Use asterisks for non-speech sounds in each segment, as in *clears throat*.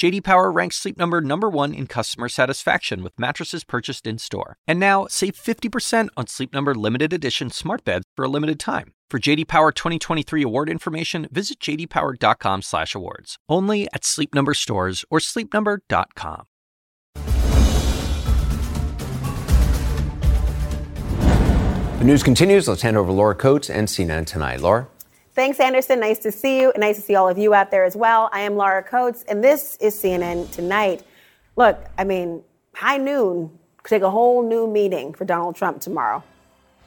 JD Power ranks Sleep Number number 1 in customer satisfaction with mattresses purchased in-store. And now, save 50% on Sleep Number limited edition smart beds for a limited time. For JD Power 2023 award information, visit jdpower.com/awards. Only at Sleep Number stores or sleepnumber.com. The news continues. Let's hand over Laura Coates and CNN tonight. Laura. Thanks, Anderson. Nice to see you. And nice to see all of you out there as well. I am Laura Coates, and this is CNN Tonight. Look, I mean, high noon could take a whole new meaning for Donald Trump tomorrow.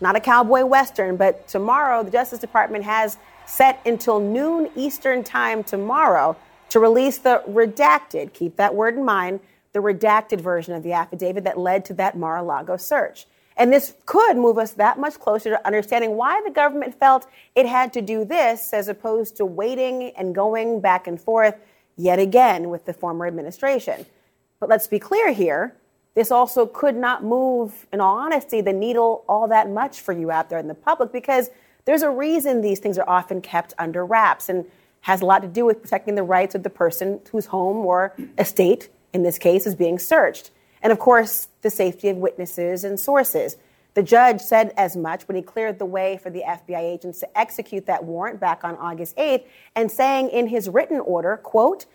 Not a cowboy western, but tomorrow the Justice Department has set until noon Eastern Time tomorrow to release the redacted, keep that word in mind, the redacted version of the affidavit that led to that Mar a Lago search. And this could move us that much closer to understanding why the government felt it had to do this as opposed to waiting and going back and forth yet again with the former administration. But let's be clear here this also could not move, in all honesty, the needle all that much for you out there in the public because there's a reason these things are often kept under wraps and has a lot to do with protecting the rights of the person whose home or estate, in this case, is being searched. And of course, the safety of witnesses and sources. The judge said as much when he cleared the way for the FBI agents to execute that warrant back on August 8th and saying in his written order, quote,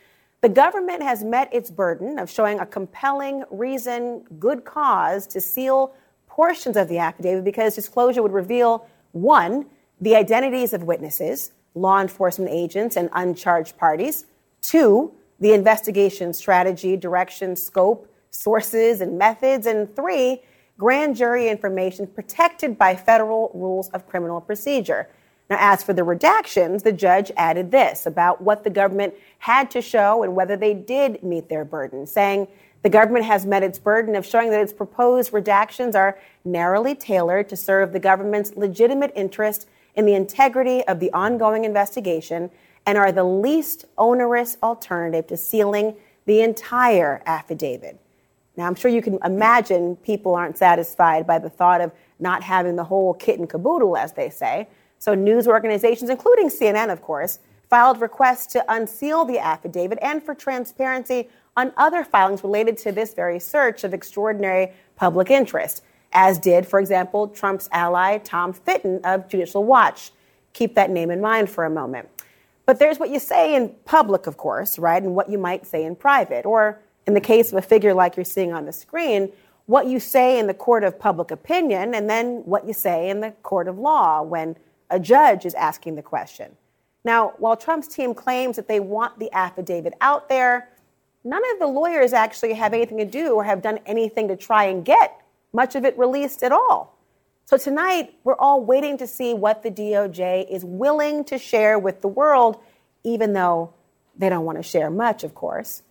the government has met its burden of showing a compelling reason, good cause to seal portions of the affidavit because disclosure would reveal one, the identities of witnesses, law enforcement agents, and uncharged parties, two, the investigation strategy, direction, scope, sources, and methods, and three, grand jury information protected by federal rules of criminal procedure. Now, as for the redactions, the judge added this about what the government had to show and whether they did meet their burden, saying the government has met its burden of showing that its proposed redactions are narrowly tailored to serve the government's legitimate interest in the integrity of the ongoing investigation and are the least onerous alternative to sealing the entire affidavit. Now, I'm sure you can imagine people aren't satisfied by the thought of not having the whole kit and caboodle, as they say. So, news organizations, including CNN, of course, filed requests to unseal the affidavit and for transparency on other filings related to this very search of extraordinary public interest, as did, for example, Trump's ally Tom Fitton of Judicial Watch. Keep that name in mind for a moment. But there's what you say in public, of course, right, and what you might say in private. Or in the case of a figure like you're seeing on the screen, what you say in the court of public opinion, and then what you say in the court of law when a judge is asking the question. Now, while Trump's team claims that they want the affidavit out there, none of the lawyers actually have anything to do or have done anything to try and get much of it released at all. So tonight, we're all waiting to see what the DOJ is willing to share with the world, even though they don't want to share much, of course.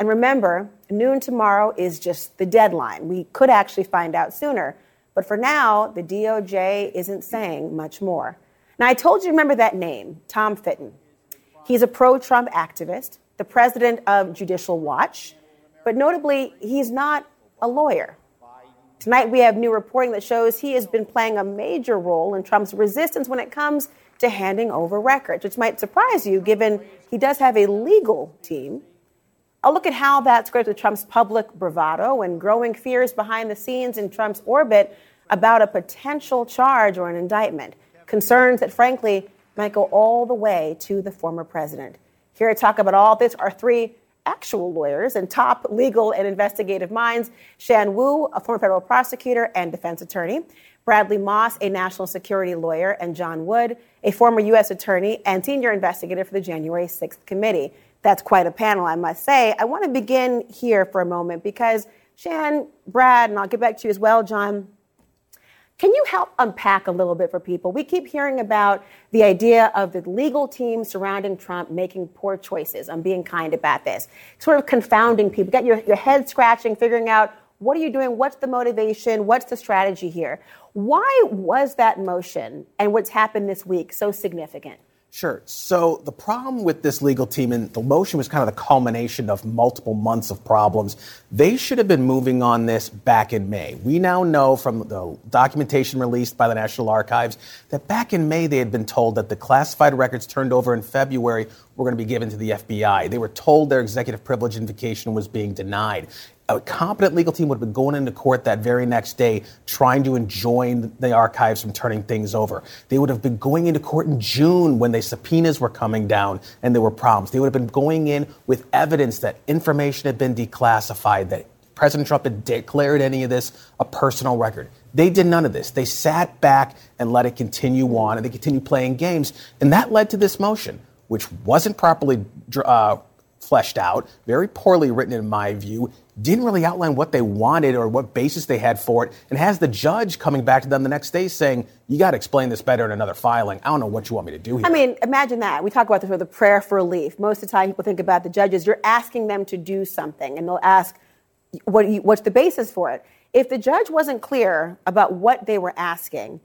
And remember, noon tomorrow is just the deadline. We could actually find out sooner. But for now, the DOJ isn't saying much more. Now, I told you, remember that name, Tom Fitton. He's a pro Trump activist, the president of Judicial Watch, but notably, he's not a lawyer. Tonight, we have new reporting that shows he has been playing a major role in Trump's resistance when it comes to handing over records, which might surprise you given he does have a legal team. A look at how that squares with Trump's public bravado and growing fears behind the scenes in Trump's orbit about a potential charge or an indictment. Concerns that, frankly, might go all the way to the former president. Here to talk about all this are three actual lawyers and top legal and investigative minds Shan Wu, a former federal prosecutor and defense attorney, Bradley Moss, a national security lawyer, and John Wood, a former U.S. attorney and senior investigator for the January 6th committee. That's quite a panel, I must say. I want to begin here for a moment because Shan, Brad, and I'll get back to you as well, John. Can you help unpack a little bit for people? We keep hearing about the idea of the legal team surrounding Trump making poor choices. I'm being kind about this. Sort of confounding people. Get your, your head scratching, figuring out what are you doing? What's the motivation? What's the strategy here? Why was that motion and what's happened this week so significant? Sure. So the problem with this legal team, and the motion was kind of the culmination of multiple months of problems. They should have been moving on this back in May. We now know from the documentation released by the National Archives that back in May they had been told that the classified records turned over in February were going to be given to the FBI. They were told their executive privilege invocation was being denied a competent legal team would have been going into court that very next day trying to enjoin the archives from turning things over. They would have been going into court in June when the subpoenas were coming down and there were problems. They would have been going in with evidence that information had been declassified, that President Trump had declared any of this a personal record. They did none of this. They sat back and let it continue on, and they continued playing games. And that led to this motion, which wasn't properly uh, fleshed out, very poorly written in my view, didn't really outline what they wanted or what basis they had for it, and has the judge coming back to them the next day saying, You got to explain this better in another filing. I don't know what you want me to do here. I mean, imagine that. We talk about this with the prayer for relief. Most of the time, people think about the judges, you're asking them to do something, and they'll ask, what you, What's the basis for it? If the judge wasn't clear about what they were asking,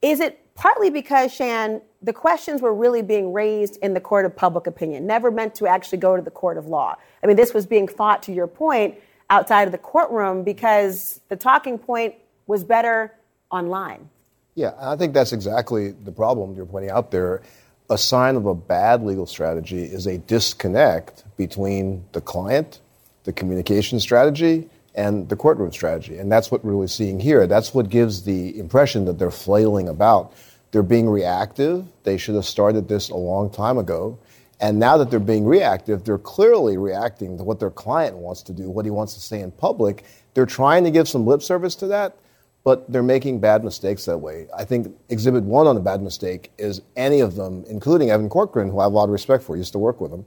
is it partly because, Shan, the questions were really being raised in the court of public opinion, never meant to actually go to the court of law? I mean, this was being fought, to your point, outside of the courtroom because the talking point was better online. Yeah, I think that's exactly the problem you're pointing out there. A sign of a bad legal strategy is a disconnect between the client, the communication strategy, and the courtroom strategy. And that's what we're really seeing here. That's what gives the impression that they're flailing about. They're being reactive. They should have started this a long time ago. And now that they're being reactive, they're clearly reacting to what their client wants to do, what he wants to say in public. They're trying to give some lip service to that, but they're making bad mistakes that way. I think exhibit one on a bad mistake is any of them, including Evan Corcoran, who I have a lot of respect for, used to work with him,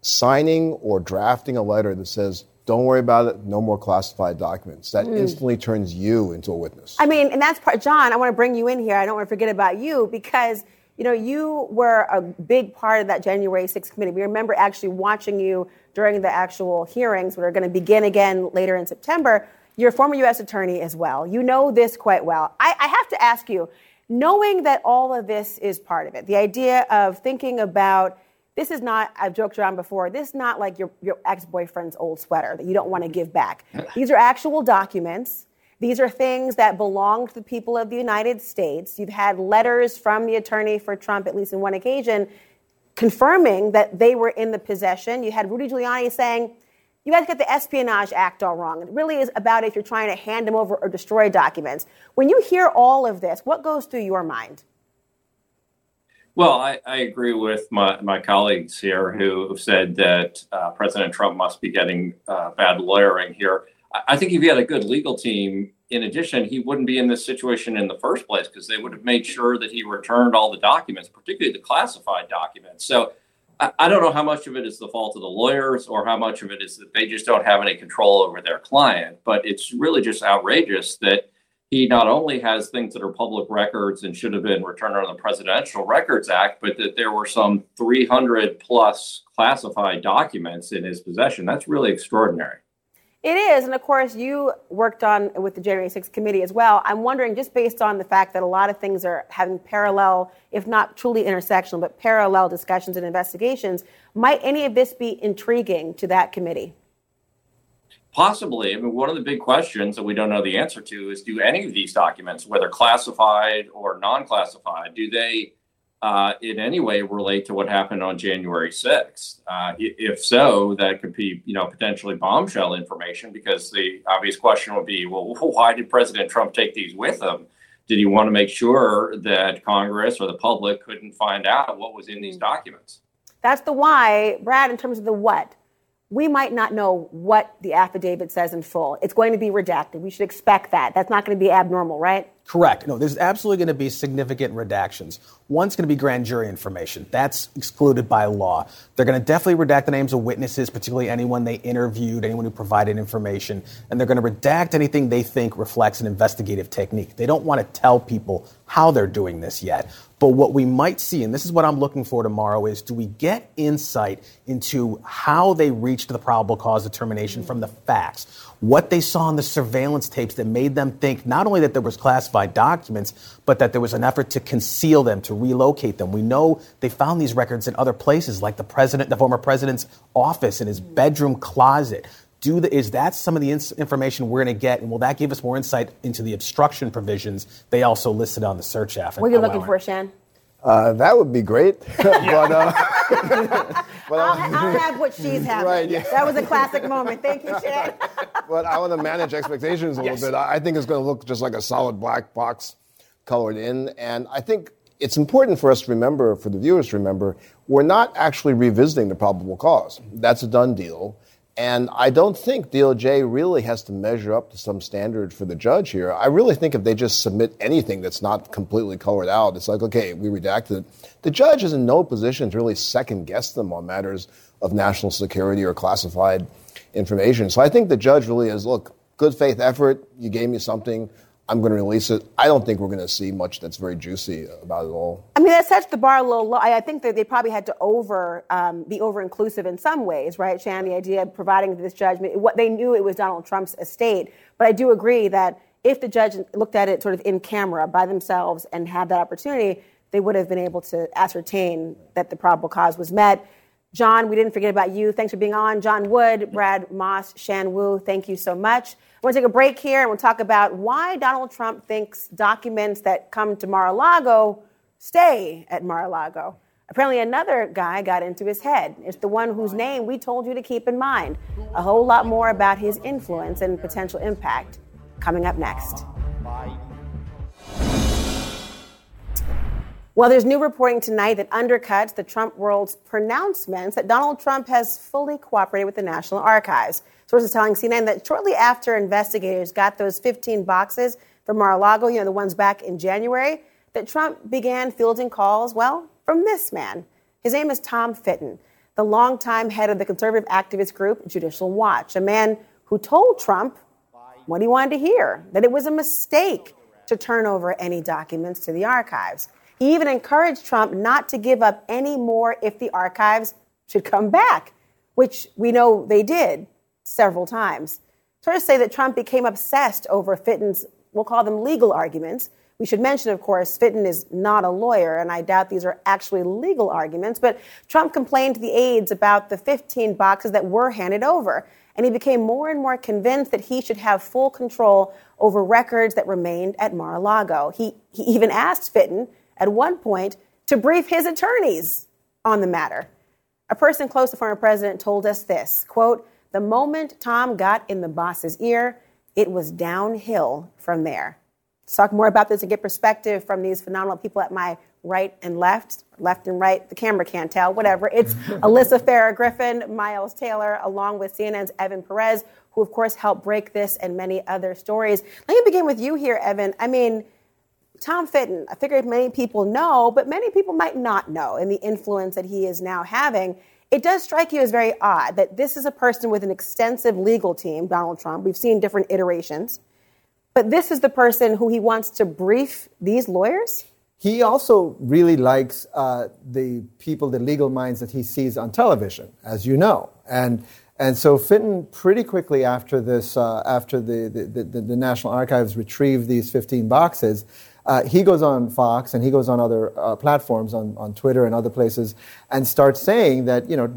signing or drafting a letter that says, don't worry about it. No more classified documents. That mm. instantly turns you into a witness. I mean, and that's part, John, I want to bring you in here. I don't want to forget about you because you know, you were a big part of that January 6th committee. We remember actually watching you during the actual hearings, that are going to begin again later in September. You're a former U.S. attorney as well. You know this quite well. I, I have to ask you, knowing that all of this is part of it, the idea of thinking about this is not, I've joked around before, this is not like your, your ex boyfriend's old sweater that you don't want to give back. *laughs* These are actual documents. These are things that belong to the people of the United States. You've had letters from the attorney for Trump, at least on one occasion, confirming that they were in the possession. You had Rudy Giuliani saying, you guys get the Espionage Act all wrong. It really is about if you're trying to hand them over or destroy documents. When you hear all of this, what goes through your mind? Well, I, I agree with my, my colleagues here who have said that uh, President Trump must be getting uh, bad lawyering here. I think if he had a good legal team, in addition, he wouldn't be in this situation in the first place because they would have made sure that he returned all the documents, particularly the classified documents. So I, I don't know how much of it is the fault of the lawyers or how much of it is that they just don't have any control over their client. But it's really just outrageous that he not only has things that are public records and should have been returned under the Presidential Records Act, but that there were some 300 plus classified documents in his possession. That's really extraordinary. It is, and of course, you worked on with the January 6th committee as well. I'm wondering, just based on the fact that a lot of things are having parallel, if not truly intersectional, but parallel discussions and investigations, might any of this be intriguing to that committee? Possibly. I mean, one of the big questions that we don't know the answer to is: Do any of these documents, whether classified or non-classified, do they uh, in any way relate to what happened on January 6th? Uh, if so, that could be, you know, potentially bombshell information because the obvious question would be, well, *laughs* why did President Trump take these with him? Did he want to make sure that Congress or the public couldn't find out what was in these hmm. documents? That's the why, Brad, in terms of the what we might not know what the affidavit says in full. It's going to be redacted. We should expect that. That's not going to be abnormal, right? Correct. No, there's absolutely going to be significant redactions. One's going to be grand jury information. That's excluded by law. They're going to definitely redact the names of witnesses, particularly anyone they interviewed, anyone who provided information, and they're going to redact anything they think reflects an investigative technique. They don't want to tell people how they're doing this yet. But what we might see, and this is what I'm looking for tomorrow, is do we get insight into how they reached the probable cause determination from the facts? What they saw in the surveillance tapes that made them think not only that there was classified documents, but that there was an effort to conceal them, to relocate them. We know they found these records in other places, like the president, the former president's office, in his mm. bedroom closet. Do the, is that some of the ins- information we're going to get, and will that give us more insight into the obstruction provisions they also listed on the search affidavit? What are you looking for, Shan? Uh, that would be great, *laughs* *laughs* *laughs* but, uh, I'll, I'll, have what she's having. Right, yeah. That was a classic moment. Thank you, Shan. but I want to manage expectations a little Yes. bit. I I think it's going to look just like a solid black box colored in, and I think it's important for us to remember, for the viewers to remember, we're not actually revisiting the probable cause. That's a done deal. And I don't think DOJ really has to measure up to some standard for the judge here. I really think if they just submit anything that's not completely colored out, it's like, okay, we redacted it. The judge is in no position to really second guess them on matters of national security or classified information. So I think the judge really is, look, good faith effort. You gave me something. I'm going to release it. I don't think we're going to see much that's very juicy about it all. I mean, that sets the bar a little low. I think that they probably had to over um, be over inclusive in some ways, right, Shan? The idea of providing this judgment, what they knew it was Donald Trump's estate, but I do agree that if the judge looked at it sort of in camera by themselves and had that opportunity, they would have been able to ascertain that the probable cause was met. John, we didn't forget about you. Thanks for being on. John Wood, Brad Moss, Shan Wu, thank you so much. We're going to take a break here and we'll talk about why Donald Trump thinks documents that come to Mar a Lago stay at Mar a Lago. Apparently, another guy got into his head. It's the one whose name we told you to keep in mind. A whole lot more about his influence and potential impact coming up next. Well, there's new reporting tonight that undercuts the Trump world's pronouncements that Donald Trump has fully cooperated with the National Archives. Sources telling CNN that shortly after investigators got those 15 boxes from Mar-a-Lago, you know, the ones back in January, that Trump began fielding calls, well, from this man. His name is Tom Fitton, the longtime head of the conservative activist group Judicial Watch, a man who told Trump what he wanted to hear, that it was a mistake to turn over any documents to the archives. He even encouraged Trump not to give up any more if the archives should come back, which we know they did several times. Sources say that Trump became obsessed over Fitton's, we'll call them legal arguments. We should mention, of course, Fitton is not a lawyer, and I doubt these are actually legal arguments, but Trump complained to the aides about the 15 boxes that were handed over, and he became more and more convinced that he should have full control over records that remained at Mar a Lago. He, he even asked Fitton at one point to brief his attorneys on the matter. A person close to former president told us this quote, the moment Tom got in the boss's ear, it was downhill from there. Let's talk more about this and get perspective from these phenomenal people at my right and left, left and right. The camera can't tell, whatever. It's *laughs* Alyssa Farah Griffin, Miles Taylor, along with CNN's Evan Perez, who, of course, helped break this and many other stories. Let me begin with you here, Evan. I mean, Tom Fitton, I figured many people know, but many people might not know, and the influence that he is now having. It does strike you as very odd that this is a person with an extensive legal team, Donald Trump. We've seen different iterations. But this is the person who he wants to brief these lawyers? He also really likes uh, the people, the legal minds that he sees on television, as you know. And, and so Fitton, pretty quickly after this, uh, after the, the, the, the National Archives retrieved these 15 boxes, uh, he goes on Fox and he goes on other uh, platforms, on, on Twitter and other places, and starts saying that, you know,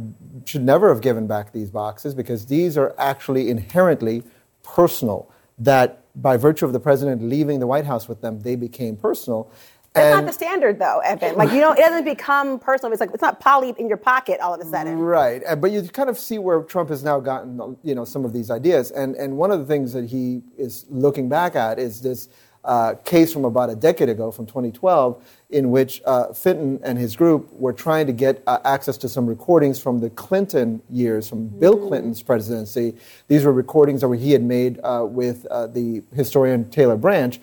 should never have given back these boxes because these are actually inherently personal, that by virtue of the president leaving the White House with them, they became personal. That's And- not the standard, though, Evan. Like, you know, it doesn't become personal. It's like, it's not poly in your pocket all of a sudden. Right, but you kind of see where Trump has now gotten, you know, some of these ideas, and and one of the things that he is looking back at is this uh, case from about a decade ago, from 2012, in which uh, Fitton and his group were trying to get uh, access to some recordings from the Clinton years, from Bill Clinton's presidency. These were recordings that he had made uh, with uh, the historian Taylor Branch.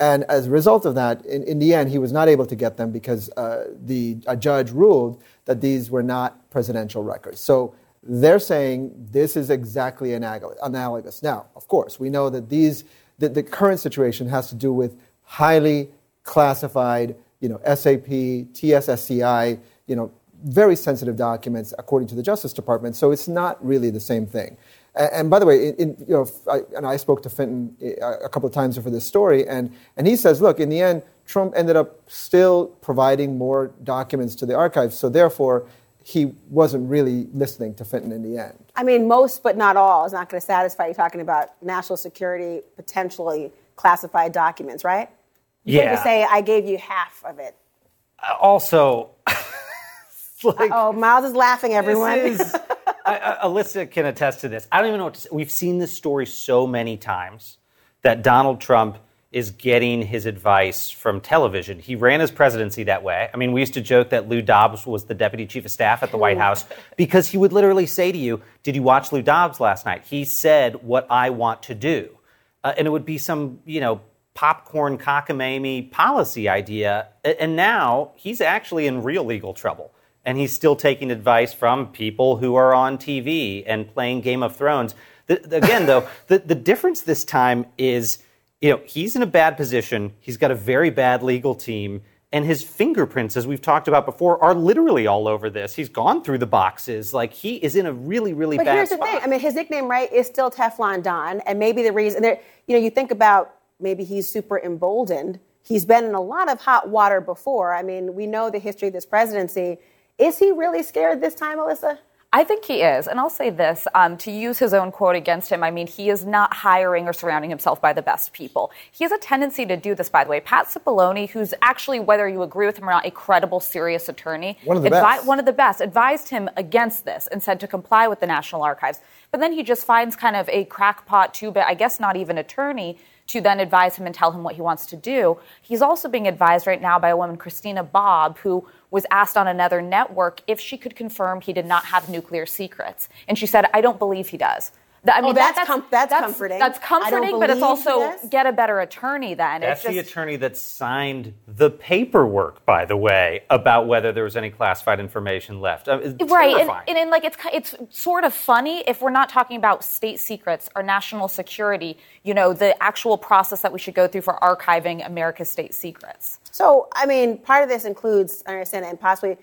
And as a result of that, in, in the end, he was not able to get them because uh, the a judge ruled that these were not presidential records. So they're saying this is exactly analog- analogous. Now, of course, we know that these the, the current situation has to do with highly classified, you know, SAP, TSSCI, you know, very sensitive documents according to the Justice Department. So it's not really the same thing. And, by the way, in, you know, I, and I spoke to Fitton uh, a couple of times for this story, and, and he says, look, in the end, Trump ended up still providing more documents to the archives, so therefore, he wasn't really listening to Fitton in the end. I mean, most but not all is not going to satisfy you talking about national security potentially classified documents, right? You yeah. can't just say I gave you half of it. Uh, also, *laughs* like, oh, Miles is laughing. Everyone. Is, I, I, Alyssa can attest to this. I don't even know what to say. We've seen this story so many times that Donald Trump is getting his advice from television. He ran his presidency that way. I mean, we used to joke that Lou Dobbs was the deputy chief of staff at the White House *laughs* because he would literally say to you, Did you watch Lou Dobbs last night? He said what I want to do. Uh, and it would be some, you know, popcorn cockamamie policy idea. And now he's actually in real legal trouble. And he's still taking advice from people who are on TV and playing Game of Thrones. The, again, though, *laughs* the, the difference this time is you know, he's in a bad position. He's got a very bad legal team. And his fingerprints, as we've talked about before, are literally all over this. He's gone through the boxes. Like he is in a really, really but bad here's spot. the thing. I mean, his nickname, right, is still Teflon Don, and maybe the reason there, you know, you think about maybe he's super emboldened. He's been in a lot of hot water before. I mean, we know the history of this presidency. Is he really scared this time, Alyssa? I think he is. And I'll say this um, to use his own quote against him, I mean, he is not hiring or surrounding himself by the best people. He has a tendency to do this, by the way. Pat Cipollone, who's actually, whether you agree with him or not, a credible, serious attorney, one of the, advi- best. One of the best, advised him against this and said to comply with the National Archives. But then he just finds kind of a crackpot, two bit, I guess not even attorney to then advise him and tell him what he wants to do. He's also being advised right now by a woman, Christina Bobb, who was asked on another network if she could confirm he did not have nuclear secrets. And she said, I don't believe he does. I mean, oh, that's, that's, com- that's, that's, comforting. That's comforting, but it's also get a better attorney then. That's just, the attorney that signed the paperwork, by the way, about whether there was any classified information left. Uh, right, and, and, and, like it's it's sort of funny if we're not talking about state secrets or national security. You know, the actual process that we should go through for archiving America's state secrets. So, I mean, part of this includes, I understand, and possibly,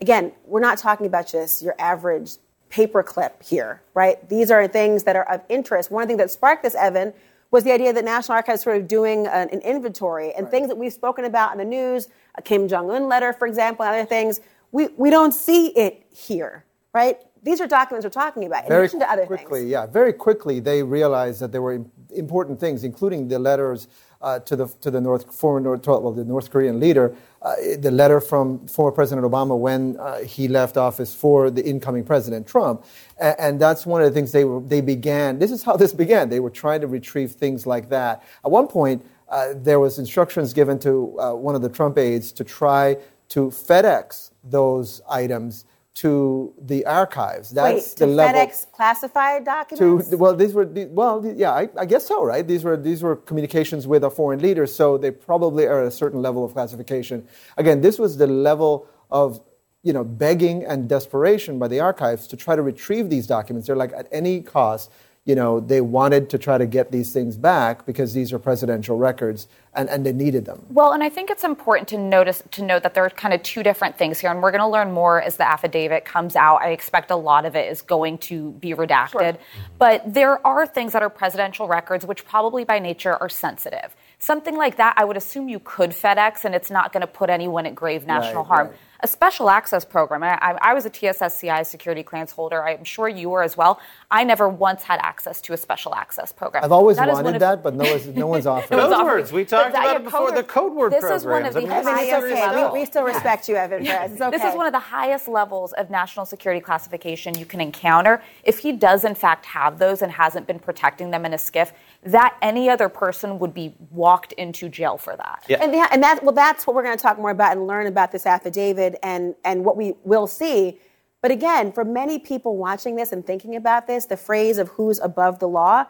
again, we're not talking about just your average paperclip here, right? These are things that are of interest. One thing that sparked this, Evan, was the idea that National Archives sort of doing an, an inventory and right. things that we've spoken about in the news, a Kim Jong Un letter, for example, and other things. We, we don't see it here, right? These are documents we're talking about, in very addition to other quickly, things. Yeah, very quickly they realized that there were important things, including the letters uh, to the to the North former North, well, the North Korean leader, uh, the letter from former President Obama when uh, he left office for the incoming President Trump, and, and, that's one of the things they were, they began. This is how this began. They were trying to retrieve things like that. At one point, uh, there was instructions given to uh, one of the Trump aides to try to FedEx those items to the archives. That's Wait, the level. FedEx classified documents. To, well, these were well, yeah, I, I, guess so, right? These were these were communications with a foreign leader, so they probably are at a certain level of classification. Again, this was the level of you know begging and desperation by the archives to try to retrieve these documents. They're like at any cost you know, they wanted to try to get these things back because these are presidential records and, and they needed them. Well, and I think it's important to notice to note that there are kind of two different things here, and we're going to learn more as the affidavit comes out. I expect a lot of it is going to be redacted, sure. Mm-hmm. but there are things that are presidential records which probably by nature are sensitive. Something like that, I would assume you could FedEx, and it's not going to put anyone at grave national right, harm. Right a special access program. I, I, was a TSSCI security clearance holder. I'm sure you were as well. I never once had access to a special access program. I've always that wanted of, that, but no one's, no one's *laughs* offered it. Code words. We talked about it before. The code word this programs. Is one of the I mean, highest okay. We, we, still respect you, Evan Perez. It's okay. This is one of the highest levels of national security classification you can encounter. If he does, in fact, have those and hasn't been protecting them in a SCIF, that any other person would be walked into jail for that. Yeah. And, and that, well, that's what we're going to talk more about and learn about this affidavit and, and what we will see. But again, for many people watching this and thinking about this, the phrase of who's above the law,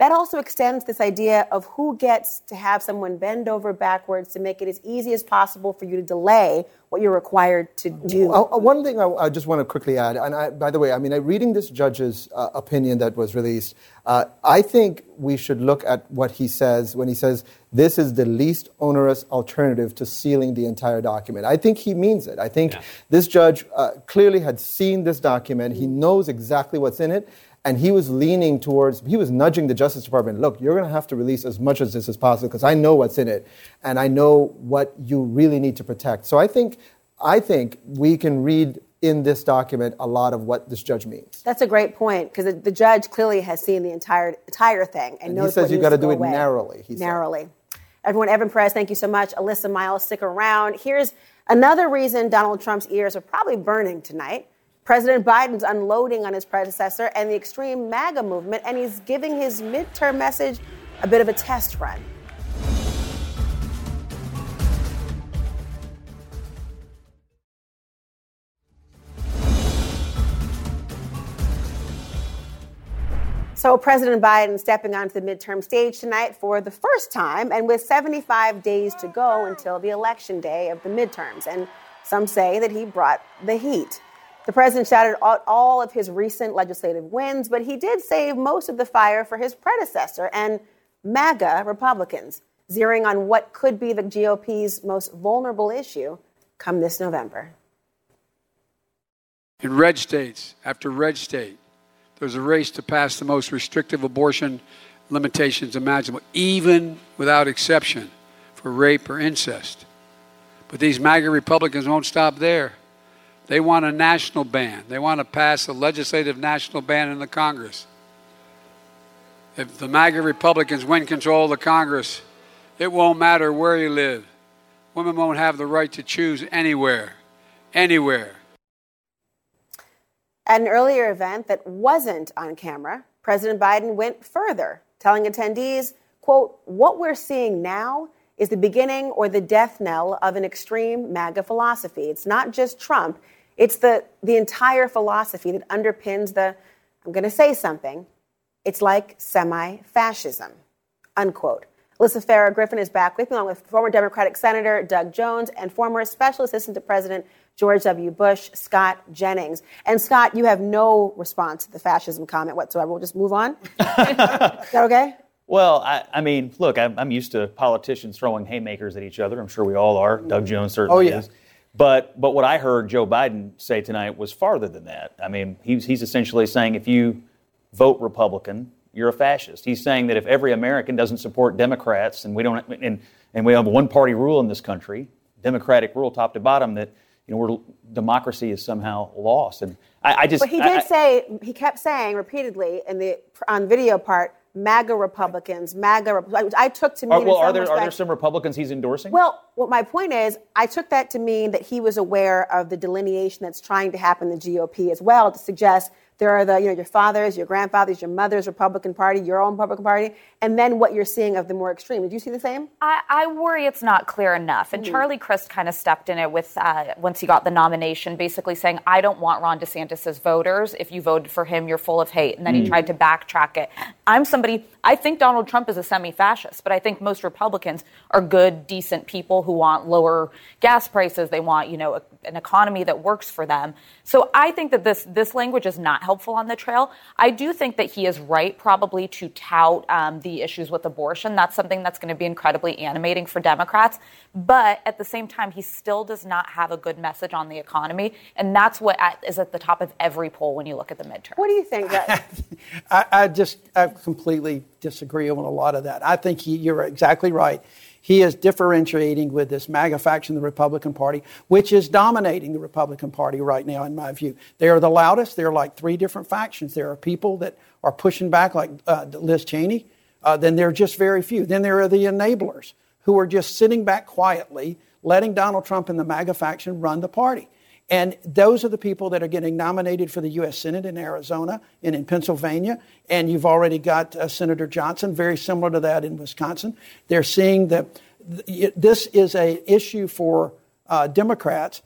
that also extends this idea of who gets to have someone bend over backwards to make it as easy as possible for you to delay what you're required to do. Uh, uh, one thing I, I, just want to quickly add, and I, by the way, I mean, reading this judge's uh, opinion that was released, uh, I think we should look at what he says when he says this is the least onerous alternative to sealing the entire document. I think he means it. I think yeah. this judge uh, clearly had seen this document. He knows exactly what's in it. And he was leaning towards, he was nudging the Justice Department, look, you're going to have to release as much of this as possible because I know what's in it and I know what you really need to protect. So I think, I think we can read in this document a lot of what this judge means. That's a great point because the judge clearly has seen the entire entire thing and, and knows he says you've got to do it away. narrowly. narrowly. Said. Everyone, Evan Perez, thank you so much. Alyssa Miles, stick around. Here's another reason Donald Trump's ears are probably burning tonight. President Biden's unloading on his predecessor and the extreme MAGA movement, and he's giving his midterm message a bit of a test run. So, President Biden stepping onto the midterm stage tonight for the first time, and with 75 days to go until the election day of the midterms. And some say that he brought the heat. The president shouted out all of his recent legislative wins, but he did save most of the fire for his predecessor and MAGA Republicans, zeroing on what could be the GOP's most vulnerable issue come this November. In red states after red state, there's a race to pass the most restrictive abortion limitations imaginable, even without exception for rape or incest. But these MAGA Republicans won't stop there. They want a national ban. They want to pass a legislative national ban in the Congress. If the MAGA Republicans win control of the Congress, it won't matter where you live. Women won't have the right to choose anywhere. Anywhere. At an earlier event that wasn't on camera, President Biden went further, telling attendees, quote, what we're seeing now is the beginning or the death knell of an extreme MAGA philosophy. It's not just Trump, it's the, the entire philosophy that underpins the, I'm going to say something, it's like semi fascism, unquote. Alyssa Farah Griffin is back with me, along with former Democratic Senator Doug Jones and former Special Assistant to President George W. Bush, Scott Jennings. And Scott, you have no response to the fascism comment whatsoever. We'll just move on. *laughs* is that okay? Well, I, I mean, look, I'm, I'm, used to politicians throwing haymakers at each other. I'm sure we all are. Doug Jones certainly oh, yeah. is. But but what I heard Joe Biden say tonight was farther than that. I mean, he's he's essentially saying if you vote Republican, you're a fascist. He's saying that if every American doesn't support Democrats and we don't and and we have one party rule in this country, democratic rule top to bottom, that you know we're, democracy is somehow lost. And I, I just but he did I, say he kept saying repeatedly in the on video part MAGA Republicans, MAGA. I took to mean. Are, well, are there respect, are there some Republicans he's endorsing? Well, what my point is, I took that to mean that he was aware of the delineation that's trying to happen in the GOP as well, to suggest there are the, you know, your fathers, your grandfathers, your mother's Republican Party, your own Republican Party, and then what you're seeing of the more extreme. Did you see the same? I, I worry it's not clear enough. And mm-hmm. Charlie Crist kind of stepped in it with uh, once he got the nomination, basically saying, "I don't want Ron DeSantis' voters. If you voted for him, you're full of hate." And then mm-hmm. he tried to backtrack it. I'm somebody. I think Donald Trump is a semi-fascist, but I think most Republicans are good, decent people who want lower gas prices. They want, you know, a, an economy that works for them. So I think that this this language is not helpful on the trail. I do think that he is right, probably, to tout um, the issues with abortion. That's something that's going to be incredibly animating for Democrats. But at the same time, he still does not have a good message on the economy, and that's what is at the top of every poll when you look at the midterm. What do you think? *laughs* I, I, just I completely disagree on a lot of that. I think he, you're exactly right. He is differentiating with this MAGA faction, the Republican Party, which is dominating the Republican Party right now, in my view. They are the loudest. There are like three different factions. There are people that are pushing back, like uh, Liz Cheney. Uh, then there are just very few. Then there are the enablers who are just sitting back quietly, letting Donald Trump and the MAGA faction run the party. And those are the people that are getting nominated for the U.S. Senate in Arizona and in Pennsylvania. And you've already got uh, Senator Johnson, very similar to that in Wisconsin. They're seeing that this is an issue for uh, Democrats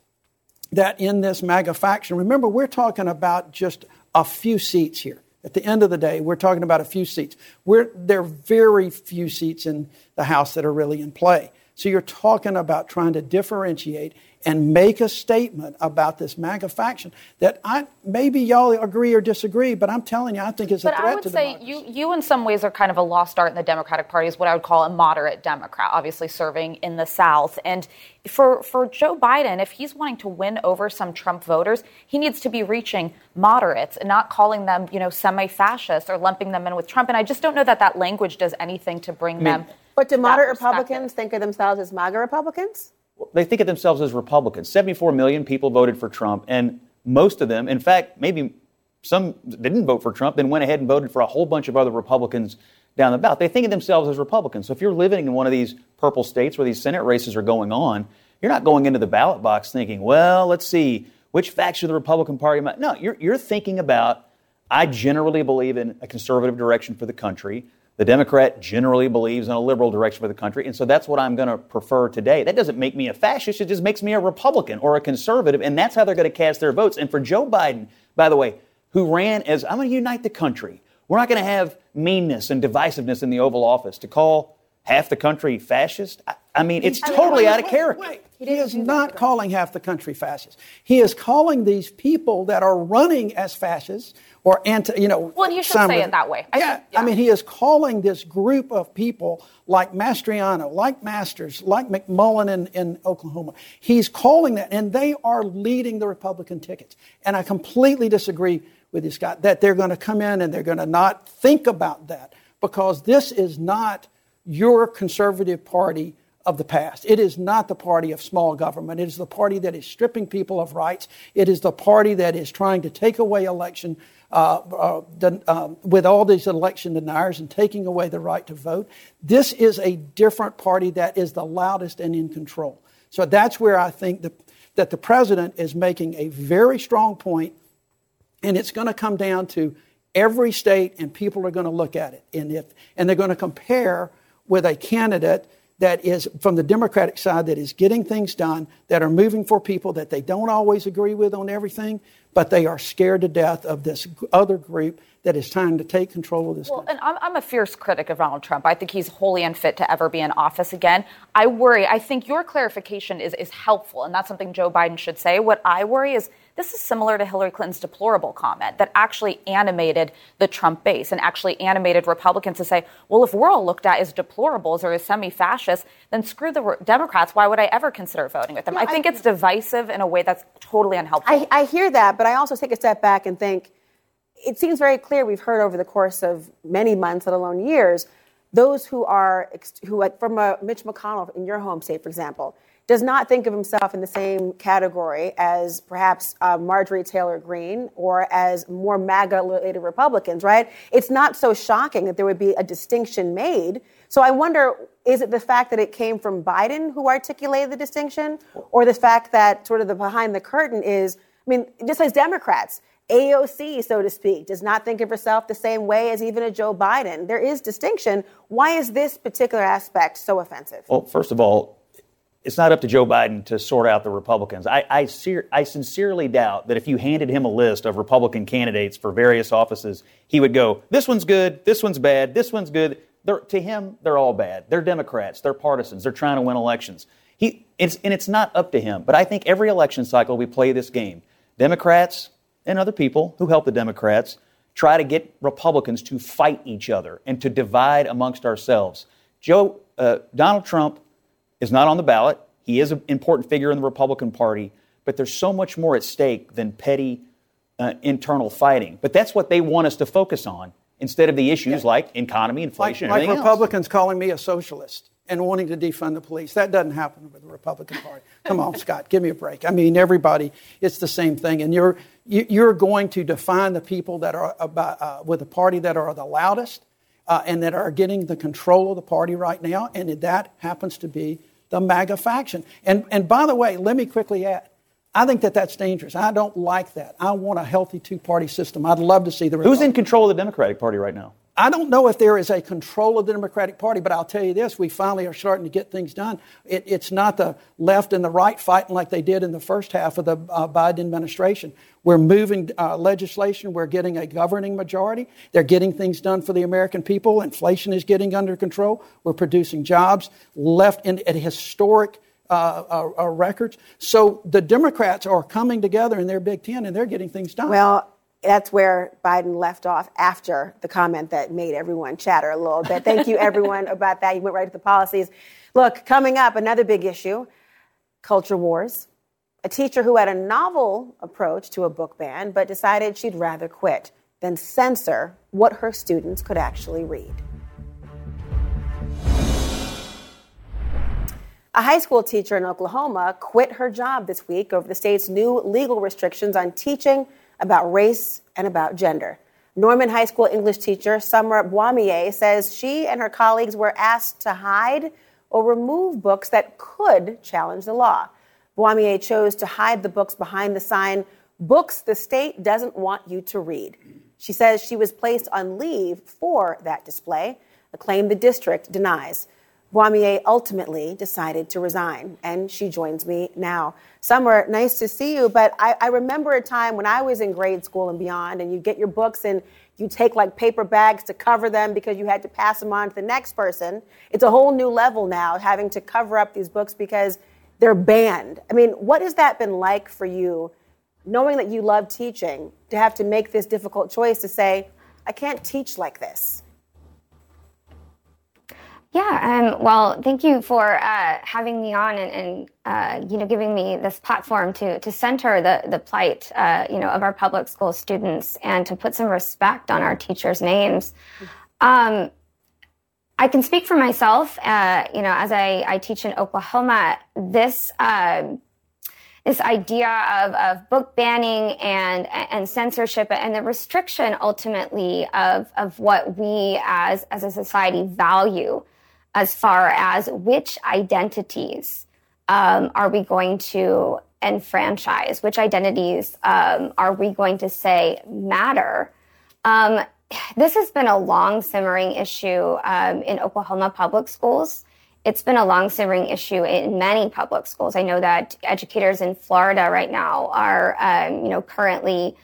that in this MAGA faction, remember, we're talking about just a few seats here. At the end of the day, we're talking about a few seats. We're, there are very few seats in the House that are really in play. So you're talking about trying to differentiate and make a statement about this MAGA faction that I maybe y'all agree or disagree, but I'm telling you, I think it's a threat to the. but I would say you, you, in some ways, are kind of a lost art in the Democratic Party, is what I would call a moderate Democrat, obviously serving in the South. And for, for Joe Biden, if he's wanting to win over some Trump voters, he needs to be reaching moderates and not calling them, you know, semi-fascists or lumping them in with Trump. And I just don't know that that language does anything to bring I mean, them. But do moderate Republicans think of themselves as MAGA Republicans? they think of themselves as Republicans. 74 million people voted for Trump, and most of them, in fact, maybe some didn't vote for Trump, then went ahead and voted for a whole bunch of other Republicans down the ballot. They think of themselves as Republicans. So if you're living in one of these purple states where these Senate races are going on, you're not going into the ballot box thinking, well, let's see, which faction of the Republican Party am I? No, you're, you're thinking about, I generally believe in a conservative direction for the country. The Democrat generally believes in a liberal direction for the country, and so that's what I'm going to prefer today. That doesn't make me a fascist, it just makes me a Republican or a conservative, and that's how they're going to cast their votes. And for Joe Biden, by the way, who ran as I'm going to unite the country, we're not going to have meanness and divisiveness in the Oval Office to call half the country fascist. I, I mean, it's totally out of character. Wait, wait. He is not calling half the country fascist. He is calling these people that are running as fascists or anti, you know. Well, you should say it that way. I yeah, think, yeah, I mean, he is calling this group of people like Mastriano, like Masters, like McMullen in, in Oklahoma. He's calling that, and they are leading the Republican tickets. And I completely disagree with you, Scott, that they're going to come in and they're going to not think about that because this is not your conservative party of the past. It is not the party of small government. It is the party that is stripping people of rights. It is the party that is trying to take away election uh, uh, um, with all these election deniers and taking away the right to vote. This is a different party that is the loudest and in control. So that's where I think the, that the president is making a very strong point, and it's going to come down to every state, and people are going to look at it, and if and they're going to compare with a candidate that is from the Democratic side that is getting things done, that are moving for people that they don't always agree with on everything, but they are scared to death of this other group that is trying to take control of this well, country. And I'm, I'm, a fierce critic of Donald Trump. I think he's wholly unfit to ever be in office again. I worry. I think your clarification is, is helpful, and that's something Joe Biden should say. What I worry is this is similar to Hillary Clinton's deplorable comment that actually animated the Trump base and actually animated Republicans to say, well, if we're all looked at as deplorables or as semi fascists, then screw the Democrats. Why would I ever consider voting with them? Yeah, I think I, it's divisive in a way that's totally unhelpful. I, I hear that, but I also take a step back and think it seems very clear we've heard over the course of many months, let alone years, those who are, who from a Mitch McConnell in your home state, for example, does not think of himself in the same category as perhaps uh, Marjorie Taylor Greene or as more MAGA related Republicans, right? It's not so shocking that there would be a distinction made. So I wonder is it the fact that it came from Biden who articulated the distinction, or the fact that sort of the behind the curtain is, I mean, just as Democrats, AOC, so to speak, does not think of herself the same way as even a Joe Biden. There is distinction. Why is this particular aspect so offensive? Well, first of all, it's not up to Joe Biden to sort out the Republicans. I, I, ser- I, sincerely doubt that if you handed him a list of Republican candidates for various offices, he would go, This one's good, this one's bad, this one's good. They're, to him, they're all bad. They're Democrats, they're partisans, they're trying to win elections. He, it's, and it's not up to him. But I think every election cycle we play this game. Democrats and other people who help the Democrats try to get Republicans to fight each other and to divide amongst ourselves. Joe, uh, Donald Trump is not on the ballot. He is an important figure in the Republican Party, but there's so much more at stake than petty uh, internal fighting. But that's what they want us to focus on instead of the issues yeah. like economy, inflation, like, like Republicans else. calling me a socialist and wanting to defund the police. That doesn't happen with the Republican Party. Come on, *laughs* Scott, give me a break. I mean, everybody, it's the same thing, and you're you're going to define the people that are about uh, with the party that are the loudest uh, and that are getting the control of the party right now, and that happens to be the MAGA faction. And, and by the way, let me quickly add, I think that that's dangerous. I don't like that. I want a healthy two party system. I'd love to see the. Who's in control of the Democratic Party right now? I don't know if there is a control of the Democratic Party, but I'll tell you this: we finally are starting to get things done. It, it's not the left and the right fighting like they did in the first half of the uh, Biden administration. We're moving uh, legislation. We're getting a governing majority. They're getting things done for the American people. Inflation is getting under control. We're producing jobs left in, at historic uh, uh, uh, records. So the Democrats are coming together in their Big Ten and they're getting things done. Well, that's where Biden left off after the comment that made everyone chatter a little bit. Thank you, everyone, *laughs* about that. You went right to the policies. Look, coming up, another big issue culture wars. A teacher who had a novel approach to a book ban, but decided she'd rather quit than censor what her students could actually read. A high school teacher in Oklahoma quit her job this week over the state's new legal restrictions on teaching about race and about gender. Norman High School English teacher Summer Boismier says she and her colleagues were asked to hide or remove books that could challenge the law. Boismier chose to hide the books behind the sign, Books the State Doesn't Want You to Read. She says she was placed on leave for that display, a claim the district denies. Boismier ultimately decided to resign, and she joins me now. Summer, nice to see you, but I, I, remember a time when I was in grade school and beyond, and you get your books and you take like paper bags to cover them because you had to pass them on to the next person. It's a whole new level now, having to cover up these books because they're banned. I mean, what has that been like for you, knowing that you love teaching, to have to make this difficult choice to say, I can't teach like this? Yeah, um, well, thank you for uh, having me on and, and uh, you know giving me this platform to to center the the plight uh, you know of our public school students and to put some respect on our teachers' names. Um, I can speak for myself. Uh, you know, as I, I teach in Oklahoma, this um, this idea of, of book banning and and censorship and the restriction ultimately of of what we as as a society value as far as which identities um, are we going to enfranchise, which identities um, are we going to say matter. Um, this has been a long simmering issue um, in Oklahoma public schools. It's been a long simmering issue in many public schools. I know that educators in Florida right now are, um, you know, currently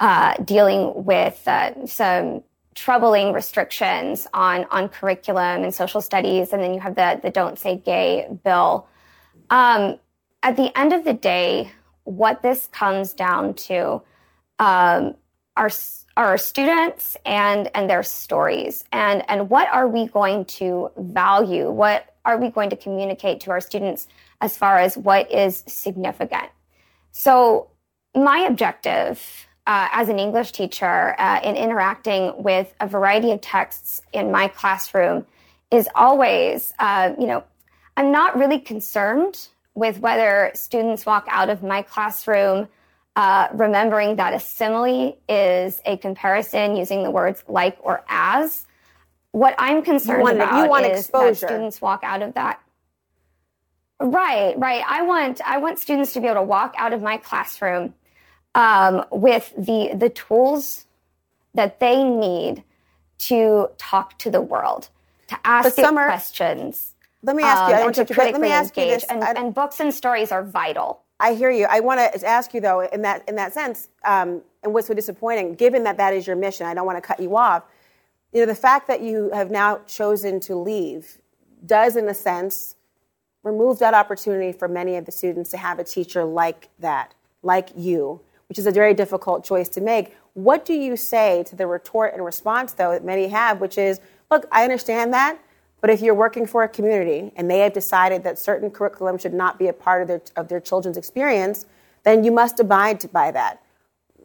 uh, dealing with uh, some troubling restrictions on on curriculum and social studies, and then you have the the Don't Say Gay bill. Um, at the end of the day, what this comes down to um, are are students and and their stories, and and what are we going to value? What are we going to communicate to our students as far as what is significant? So my objective uh, as an English teacher uh, in interacting with a variety of texts in my classroom is always, uh, you know, I'm not really concerned with whether students walk out of my classroom uh, remembering that a simile is a comparison using the words like or as. What I'm concerned you want, about is exposure. that students walk out of that. Right, right. I want I want students to be able to walk out of my classroom um, with the the tools that they need to talk to the world, to ask Summer, questions. Let me ask you. Um, to critically let me ask engage. you this. And, and, books and stories are vital. I hear you. I want to ask you though, in that in that sense, um, and what's so disappointing, given that that is your mission, I don't want to cut you off. You know, the fact that you have now chosen to leave does, in a sense, remove that opportunity for many of the students to have a teacher like that, like you, which is a very difficult choice to make. What do you say to the retort and response, though, that many have, which is, look, I understand that, but if you're working for a community and they have decided that certain curriculum should not be a part of their, of their children's experience, then you must abide by that.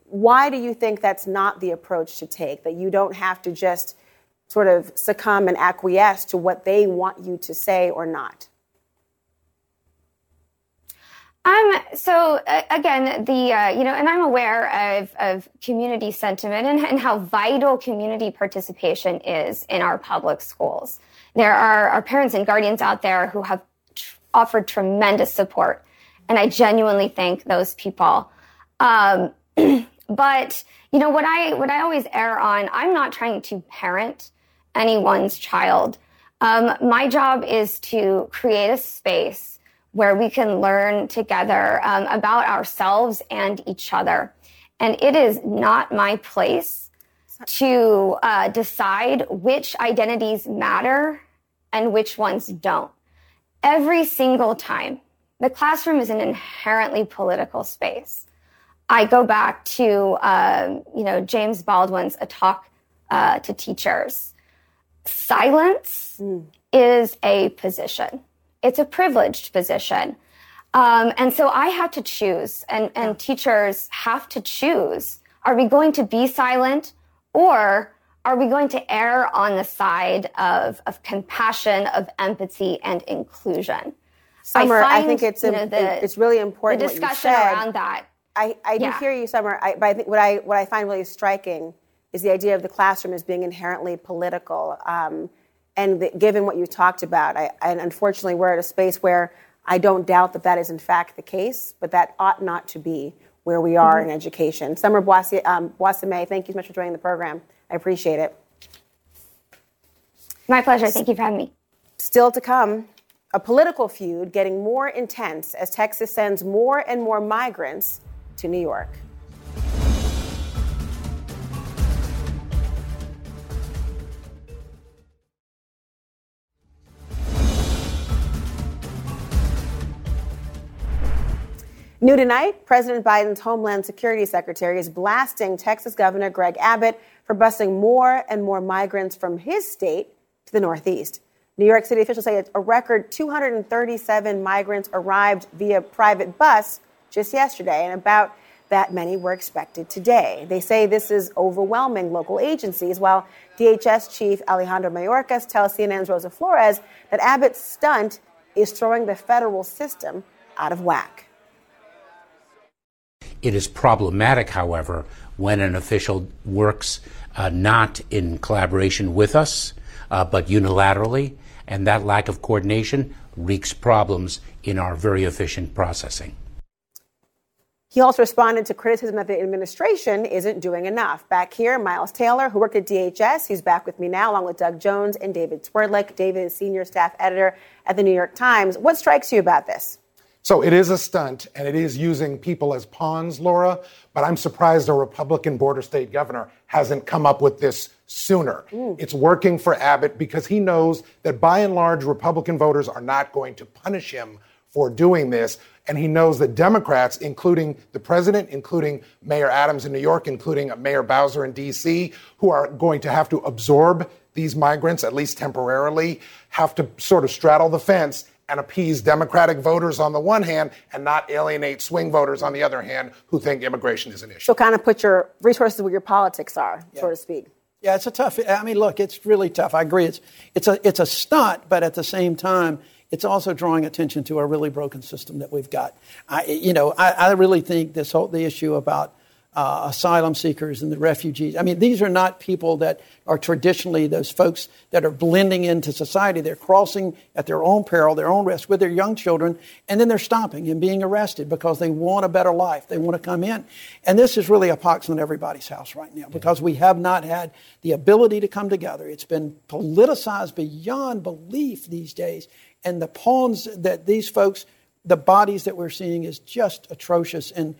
Why do you think that's not the approach to take? That you don't have to just sort of succumb and acquiesce to what they want you to say or not? Um, so uh, again, the uh, you know, and I'm aware of, of community sentiment and, and, how vital community participation is in our public schools. There are, are parents and guardians out there who have tr- offered tremendous support, and I genuinely thank those people. Um, *clears throat* but you know what I what I always err on. I'm not trying to parent anyone's child. Um, my job is to create a space where we can learn together um, about ourselves and each other. And it is not my place to uh, decide which identities matter and which ones don't. Every single time, the classroom is an inherently political space. I go back to, uh, you know, James Baldwin's A Talk uh, to Teachers. Silence mm. is a position. It's a privileged position. Um, and so I have to choose, and, and teachers have to choose. Are we going to be silent or are we going to err on the side of, of compassion, of empathy, and inclusion? Summer, I, find, I think it's you know, the, it's really important. The discussion around that. I, I do yeah. hear you, Summer. I, but I think what I what I find really striking is the idea of the classroom as being inherently political. Um, and the, given what you talked about, I, and unfortunately, we're at a space where I don't doubt that that is in fact the case, but that ought not to be where we are mm-hmm. in education. Summer Boismier, um, thank you so much for joining the program. I appreciate it. My pleasure. Thank you for having me. Still to come, a political feud getting more intense as Texas sends more and more migrants to New York. New tonight, President Biden's Homeland Security Secretary is blasting Texas Governor Greg Abbott for busing more and more migrants from his state to the Northeast. New York City officials say a record 237 migrants arrived via private bus just yesterday, and about that many were expected today. They say this is overwhelming local agencies, while DHS Chief Alejandro Mayorkas tells CNN's Rosa Flores that Abbott's stunt is throwing the federal system out of whack. It is problematic, however, when an official works uh, not in collaboration with us, uh, but unilaterally, and that lack of coordination wreaks problems in our very efficient processing. He also responded to criticism that the administration isn't doing enough. Back here, Miles Taylor, who worked at DHS, he's back with me now, along with Doug Jones and David Swerdlick. David is senior staff editor at the New York Times. What strikes you about this? So it is a stunt, and it is using people as pawns, Laura. But I'm surprised a Republican border state governor hasn't come up with this sooner. Mm. It's working for Abbott because he knows that by and large, Republican voters are not going to punish him for doing this. And he knows that Democrats, including the president, including Mayor Adams in New York, including Mayor Bowser in D.C., who are going to have to absorb these migrants, at least temporarily, have to sort of straddle the fence and appease Democratic voters on the one hand and not alienate swing voters on the other hand who think immigration is an issue. So, kind of put your resources where your politics are, yeah. so to speak. Yeah, it's a tough. I mean, look, it's really tough. I agree. It's it's a it's a stunt, but at the same time, it's also drawing attention to a really broken system that we've got. I, you know, I, I really think this whole the issue about uh, asylum seekers and the refugees. I mean, these are not people that are traditionally those folks that are blending into society. They're crossing at their own peril, their own risk with their young children, and then they're stopping and being arrested because they want a better life. They want to come in. And this is really a pox on everybody's house right now because we have not had the ability to come together. It's been politicized beyond belief these days. And the pawns that these folks, the bodies that we're seeing is just atrocious. And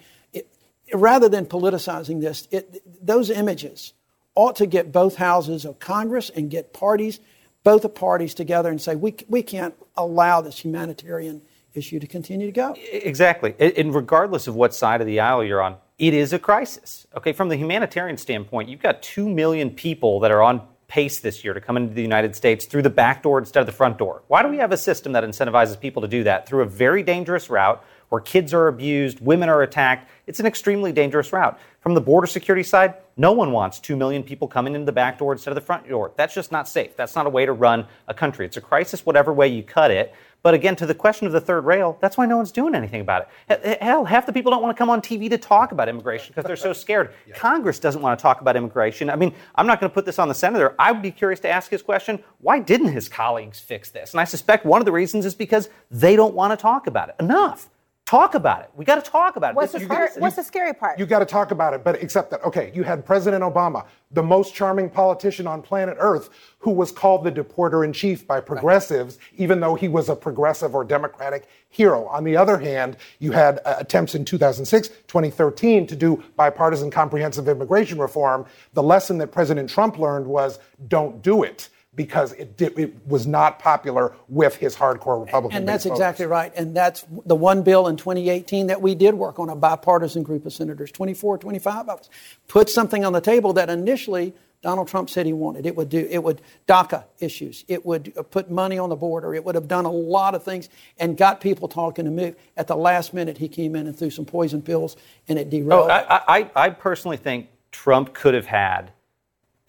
rather than politicizing this, it, those images ought to get both houses of Congress and get parties, both the parties together and say, we, we can't allow this humanitarian issue to continue to go. Exactly. And regardless of what side of the aisle you're on, it is a crisis. Okay, from the humanitarian standpoint, you've got 2 million people that are on pace this year to come into the United States through the back door instead of the front door. Why do we have a system that incentivizes people to do that through a very dangerous route where kids are abused, women are attacked. It's an extremely dangerous route. From the border security side, no one wants 2 million people coming into the back door instead of the front door. That's just not safe. That's not a way to run a country. It's a crisis, whatever way you cut it. But again, to the question of the third rail, that's why no one's doing anything about it. Hell, half the people don't want to come on TV to talk about immigration because they're so scared. *laughs* yeah. Congress doesn't want to talk about immigration. I mean, I'm not going to put this on the senator. I would be curious to ask his question why didn't his colleagues fix this? And I suspect one of the reasons is because they don't want to talk about it enough. Talk about it. We got to talk about it. What's, This- the, you scary, guys- what's the scary part? You got to talk about it, but except that, okay, you had President Obama, the most charming politician on planet Earth, who was called the deporter in chief by progressives, even though he was a progressive or Democratic hero. On the other hand, you had uh, attempts in 2006, 2013 to do bipartisan comprehensive immigration reform. The lesson that President Trump learned was don't do it because it, did, it was not popular with his hardcore Republican And that's base voters. exactly right. And that's the one bill in 2018 that we did work on, a bipartisan group of senators, 24, 25 of us, put something on the table that initially Donald Trump said he wanted. It would do, it would DACA issues. It would uh, put money on the border. It would have done a lot of things and got people talking to move. At the last minute, he came in and threw some poison pills and it Oh, derailed. I, I, I personally think Trump could have had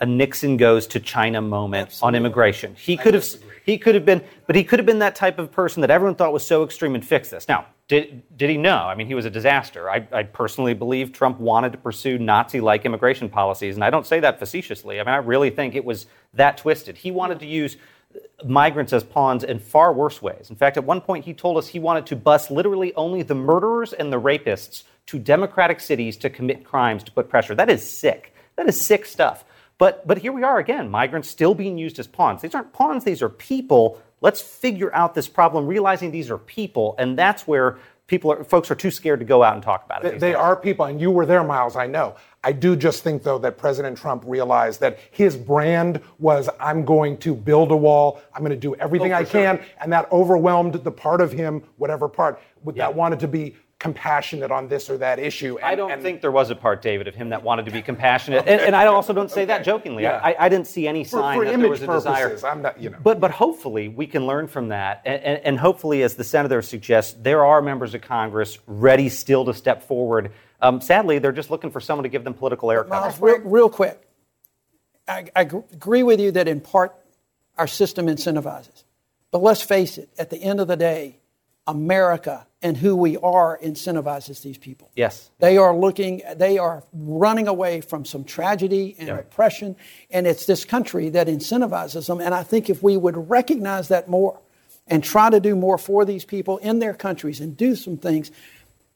a Nixon goes to China moment on immigration. He could have he could have been, but he could have been that type of person that everyone thought was so extreme and fix this. Now, did did he know? I mean, he was a disaster. I, I personally believe Trump wanted to pursue Nazi-like immigration policies, and I don't say that facetiously. I mean, I really think it was that twisted. He wanted to use uh, migrants as pawns in far worse ways. In fact, at one point, he told us he wanted to bus literally only the murderers and the rapists to democratic cities to commit crimes to put pressure. That is sick. That is sick stuff. But, but here we are again, migrants still being used as pawns. These aren't pawns, these are people. Let's figure out this problem, realizing these are people, and that's where people are, folks are too scared to go out and talk about it. They, they are people, and you were there, Miles, I know. I do just think, though, that President Trump realized that his brand was I'm going to build a wall, I'm going to do everything Oh, I sure. can, and that overwhelmed the part of him, whatever part, that wanted to be compassionate on this or that issue. I don't think there was a part, David, of him that wanted to be compassionate, and, and I also don't say that jokingly. Yeah. I, I didn't see any sign for that image there was a purposes, desire. I'm not, you know. But but hopefully we can learn from that, and, and, and hopefully, as the senator suggests, there are members of Congress ready still to step forward. Um, sadly, they're just looking for someone to give them political air cover. Miles, real, real quick. I, I agree with you that in part our system incentivizes. But let's face it, at the end of the day, America and who we are incentivizes these people. Yes. They are looking, they are running away from some tragedy and Yeah. oppression, and it's this country that incentivizes them. And I think if we would recognize that more and try to do more for these people in their countries and do some things,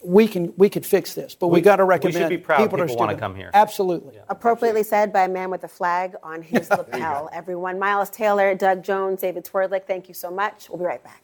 we can we could fix this. But we, We- got to we should recommend be proud people, people are wanna come here. Absolutely. Appropriately said by a man with a flag on his *laughs* lapel. Everyone, Miles Taylor, Doug Jones, David Swerdlick, thank you so much. We'll be right back.